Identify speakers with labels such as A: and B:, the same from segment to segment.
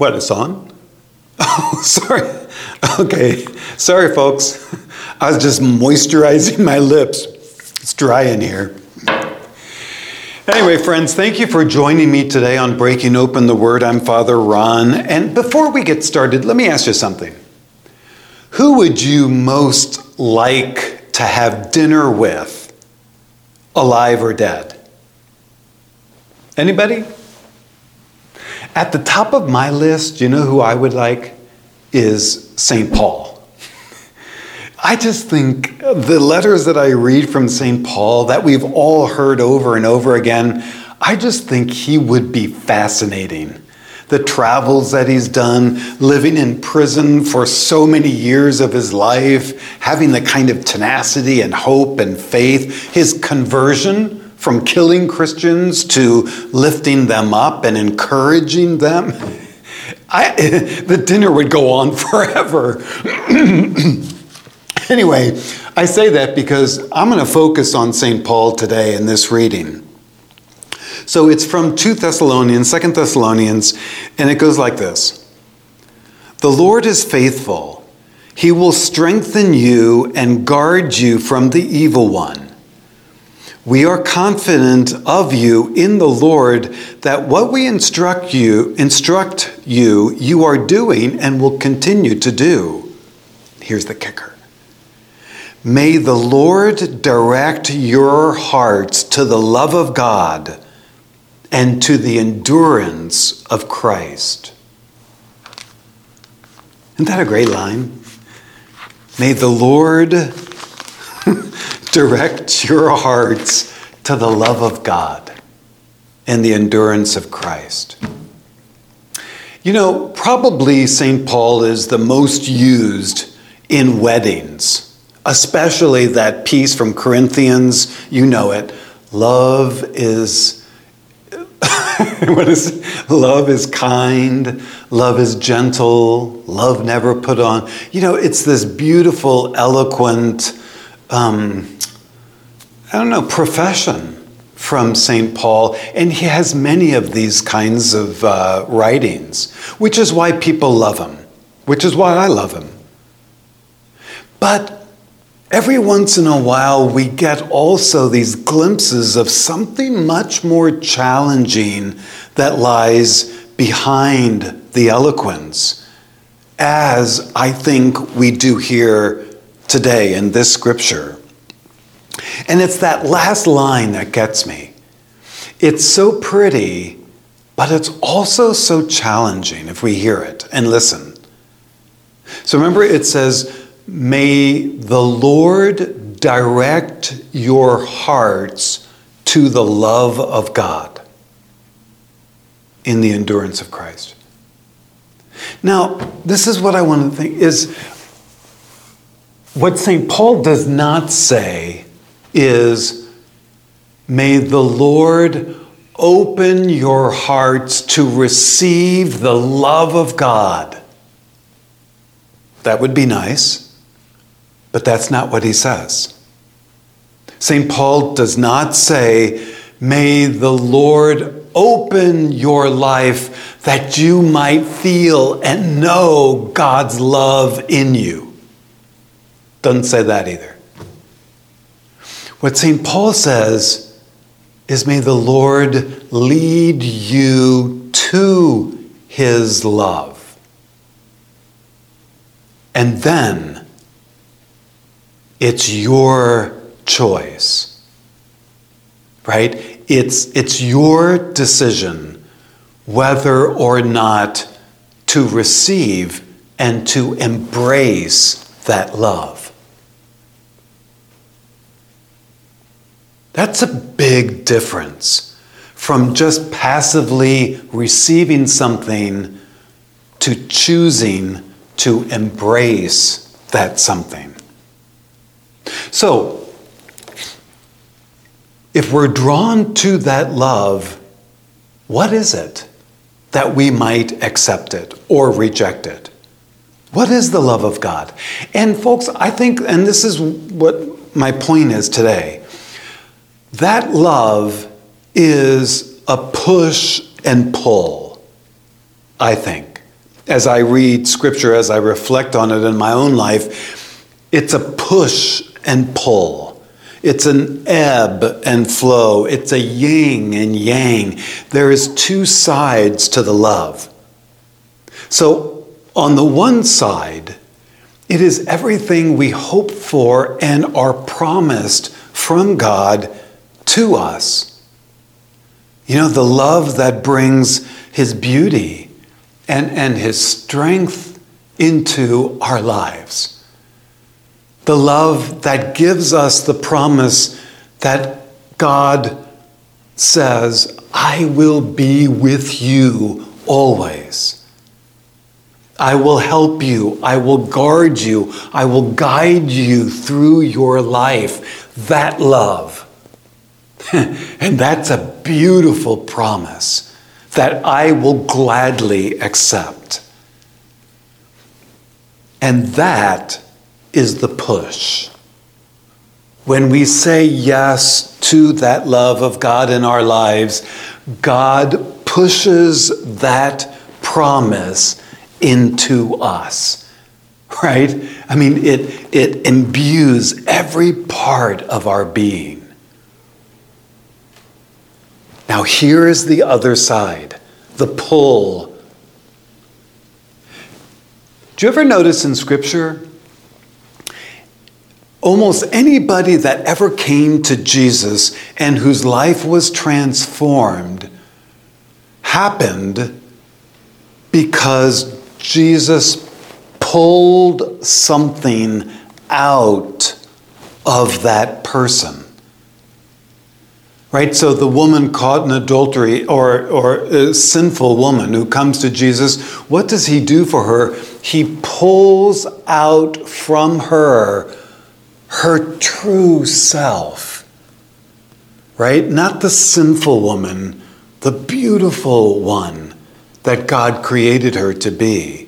A: What, it's on? Oh, sorry. Okay. Sorry, folks. I was just moisturizing my lips. It's dry in here. Anyway, friends, thank you for joining me today on Breaking Open the Word. I'm Father Ron. And before we get started, let me ask you something. Who would you most like to have dinner with, alive or dead? Anybody? At the top of my list, you know who I would like? Is St. Paul. I just think the letters that I read from St. Paul that we've all heard over and over again, I just think he would be fascinating. The travels that he's done, living in prison for so many years of his life, having the kind of tenacity and hope and faith, his conversion from killing Christians to lifting them up and encouraging them. I, the dinner would go on forever. anyway, I say that because I'm going to focus on St. Paul today in this reading. So it's from 2 Thessalonians, 2 Thessalonians, and it goes like this The Lord is faithful, He will strengthen you and guard you from the evil one. We are confident of you in the Lord that what we instruct you, instruct you, you are doing and will continue to do. Here's the kicker. May the Lord direct your hearts to the love of God and to the endurance of Christ. Isn't that a great line? May the Lord direct your hearts to the love of God and the endurance of Christ. You know, probably St. Paul is the most used in weddings, especially that piece from Corinthians. You know it. Love is. what is love is kind love is gentle love never put on you know it's this beautiful eloquent um, I don't know, profession from St. Paul, and he has many of these kinds of uh, writings, which is why people love him, which is why I love him. But every once in a while, we get also these glimpses of something much more challenging that lies behind the eloquence, as I think we do here today in this scripture. And it's that last line that gets me. It's so pretty, but it's also so challenging if we hear it and listen. So remember, it says, May the Lord direct your hearts to the love of God in the endurance of Christ. Now, this is what I want to think is what St. Paul does not say is may the Lord open your hearts to receive the love of God. That would be nice, but that's not what he says. St. Paul does not say, May the Lord open your life that you might feel and know God's love in you. Doesn't say that either. What St. Paul says is, May the Lord lead you to his love. And then it's your choice, right? It's, it's your decision whether or not to receive and to embrace that love. That's a big difference from just passively receiving something to choosing to embrace that something. So, if we're drawn to that love, what is it that we might accept it or reject it? What is the love of God? And, folks, I think, and this is what my point is today that love is a push and pull, I think. as I read scripture, as I reflect on it in my own life, it's a push and pull. It's an ebb and flow. It's a yin and yang. There is two sides to the love. So, on the one side, it is everything we hope for and are promised from God to us. You know, the love that brings His beauty and, and His strength into our lives. The love that gives us the promise that God says, I will be with you always. I will help you. I will guard you. I will guide you through your life. That love. and that's a beautiful promise that I will gladly accept. And that is the push. When we say yes to that love of God in our lives, God pushes that promise into us. Right? I mean, it, it imbues every part of our being. Now, here is the other side the pull. Do you ever notice in Scripture? Almost anybody that ever came to Jesus and whose life was transformed happened because Jesus pulled something out of that person. Right? So the woman caught in adultery or, or a sinful woman who comes to Jesus, what does he do for her? He pulls out from her her true self. Right? Not the sinful woman, the beautiful one that God created her to be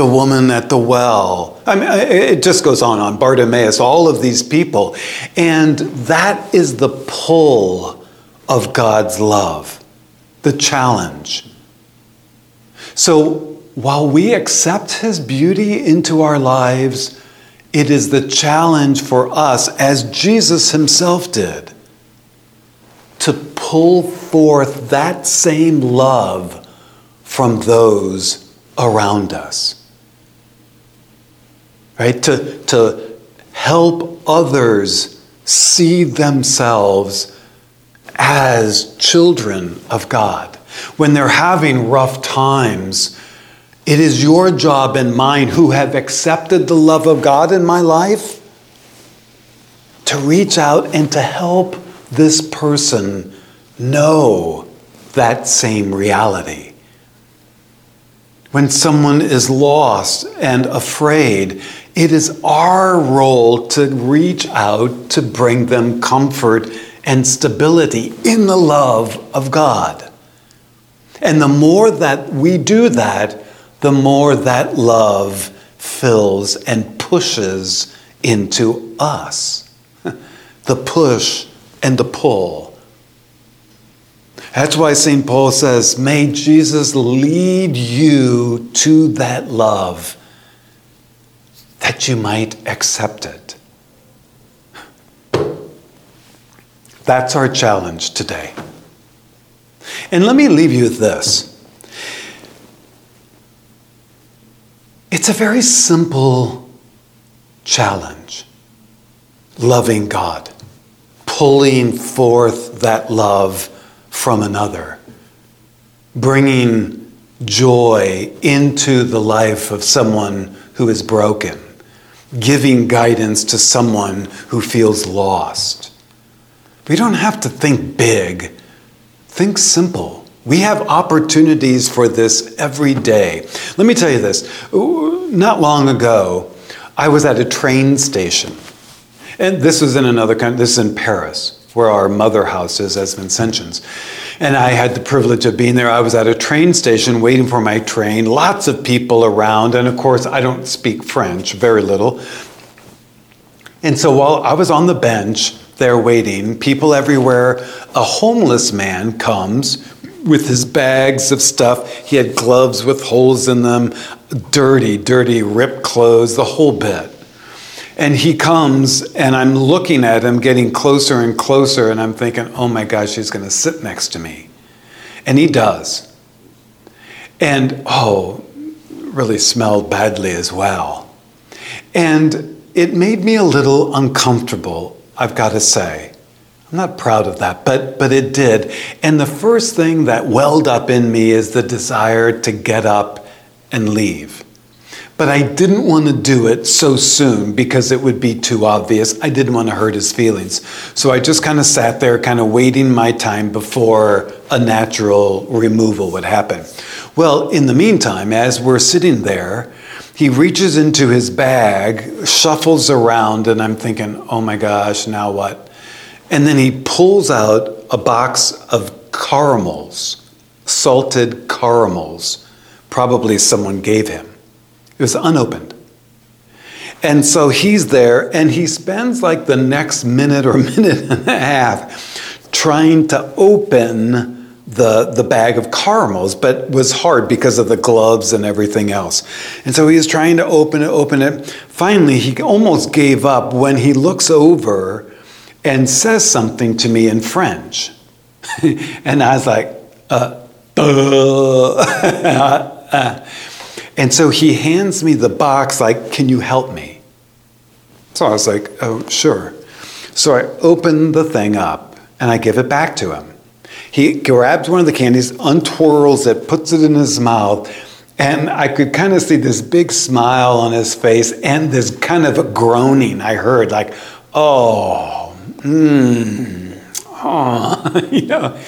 A: the woman at the well. I mean, it just goes on on Bartimaeus, all of these people. And that is the pull of God's love, the challenge. So while we accept his beauty into our lives, it is the challenge for us, as Jesus himself did, to pull forth that same love from those around us right? To, to help others see themselves as children of God. When they're having rough times, it is your job and mine who have accepted the love of God in my life to reach out and to help this person know that same reality. When someone is lost and afraid, it is our role to reach out to bring them comfort and stability in the love of God. And the more that we do that, the more that love fills and pushes into us. the push and the pull. That's why St. Paul says, May Jesus lead you to that love that you might accept it. That's our challenge today. And let me leave you with this. It's a very simple challenge loving God, pulling forth that love from another, bringing joy into the life of someone who is broken giving guidance to someone who feels lost. We don't have to think big, think simple. We have opportunities for this every day. Let me tell you this. Not long ago, I was at a train station. And this was in another country, this is in Paris, where our mother house is as Vincentians. And I had the privilege of being there. I was at a train station waiting for my train, lots of people around. And of course, I don't speak French, very little. And so while I was on the bench there waiting, people everywhere, a homeless man comes with his bags of stuff. He had gloves with holes in them, dirty, dirty, ripped clothes, the whole bit. And he comes, and I'm looking at him, getting closer and closer, and I'm thinking, oh my gosh, he's going to sit next to me. And he does. And oh, really smelled badly as well. And it made me a little uncomfortable, I've got to say. I'm not proud of that, but, but it did. And the first thing that welled up in me is the desire to get up and leave. But I didn't want to do it so soon because it would be too obvious. I didn't want to hurt his feelings. So I just kind of sat there, kind of waiting my time before a natural removal would happen. Well, in the meantime, as we're sitting there, he reaches into his bag, shuffles around, and I'm thinking, oh my gosh, now what? And then he pulls out a box of caramels, salted caramels, probably someone gave him. It was unopened. And so he's there and he spends like the next minute or minute and a half trying to open the, the bag of caramels, but was hard because of the gloves and everything else. And so he was trying to open it, open it. Finally, he almost gave up when he looks over and says something to me in French. and I was like, uh, uh. And so he hands me the box, like, can you help me? So I was like, oh, sure. So I open the thing up and I give it back to him. He grabs one of the candies, untwirls it, puts it in his mouth, and I could kind of see this big smile on his face and this kind of a groaning I heard, like, oh, mmm, oh, you know.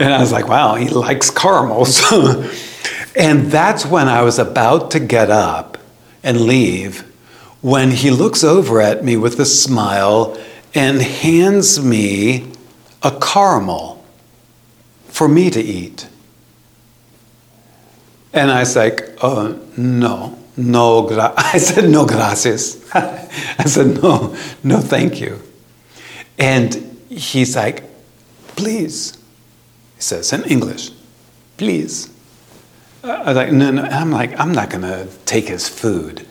A: And I was like, wow, he likes caramels. and that's when I was about to get up and leave when he looks over at me with a smile and hands me a caramel for me to eat. And I was like, oh, no, no, gra-. I said, no, gracias. I said, no, no, thank you. And he's like, please, he says in English, please. I was like, no, no. I'm like, I'm not going to take his food.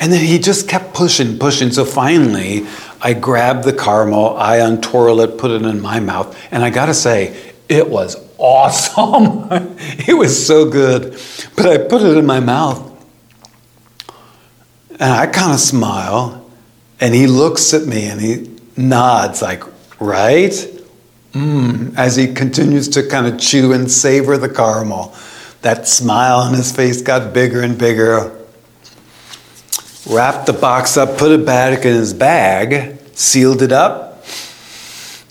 A: And then he just kept pushing, pushing. So finally, I grabbed the caramel, I untwirled it, put it in my mouth, and I got to say, it was awesome. it was so good. But I put it in my mouth, and I kind of smile, and he looks at me and he nods, like, right? Mm, as he continues to kind of chew and savor the caramel. That smile on his face got bigger and bigger. Wrapped the box up, put it back in his bag, sealed it up,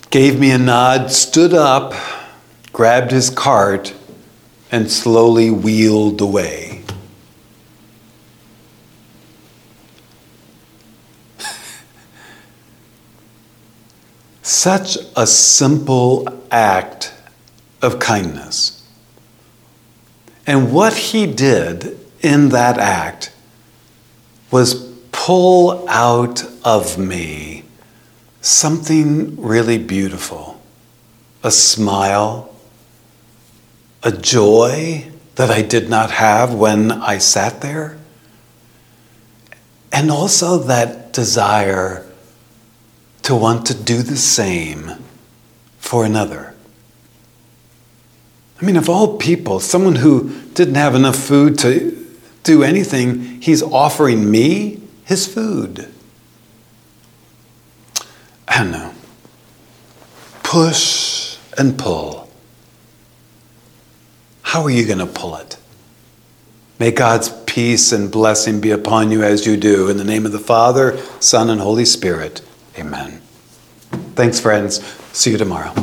A: gave me a nod, stood up, grabbed his cart, and slowly wheeled away. Such a simple act of kindness. And what he did in that act was pull out of me something really beautiful a smile, a joy that I did not have when I sat there, and also that desire to want to do the same for another. I mean, of all people, someone who didn't have enough food to do anything, he's offering me his food. I don't know. Push and pull. How are you going to pull it? May God's peace and blessing be upon you as you do. In the name of the Father, Son, and Holy Spirit. Amen. Thanks, friends. See you tomorrow.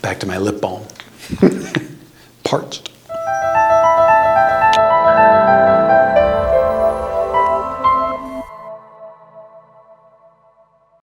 A: Back to my lip balm. Parched.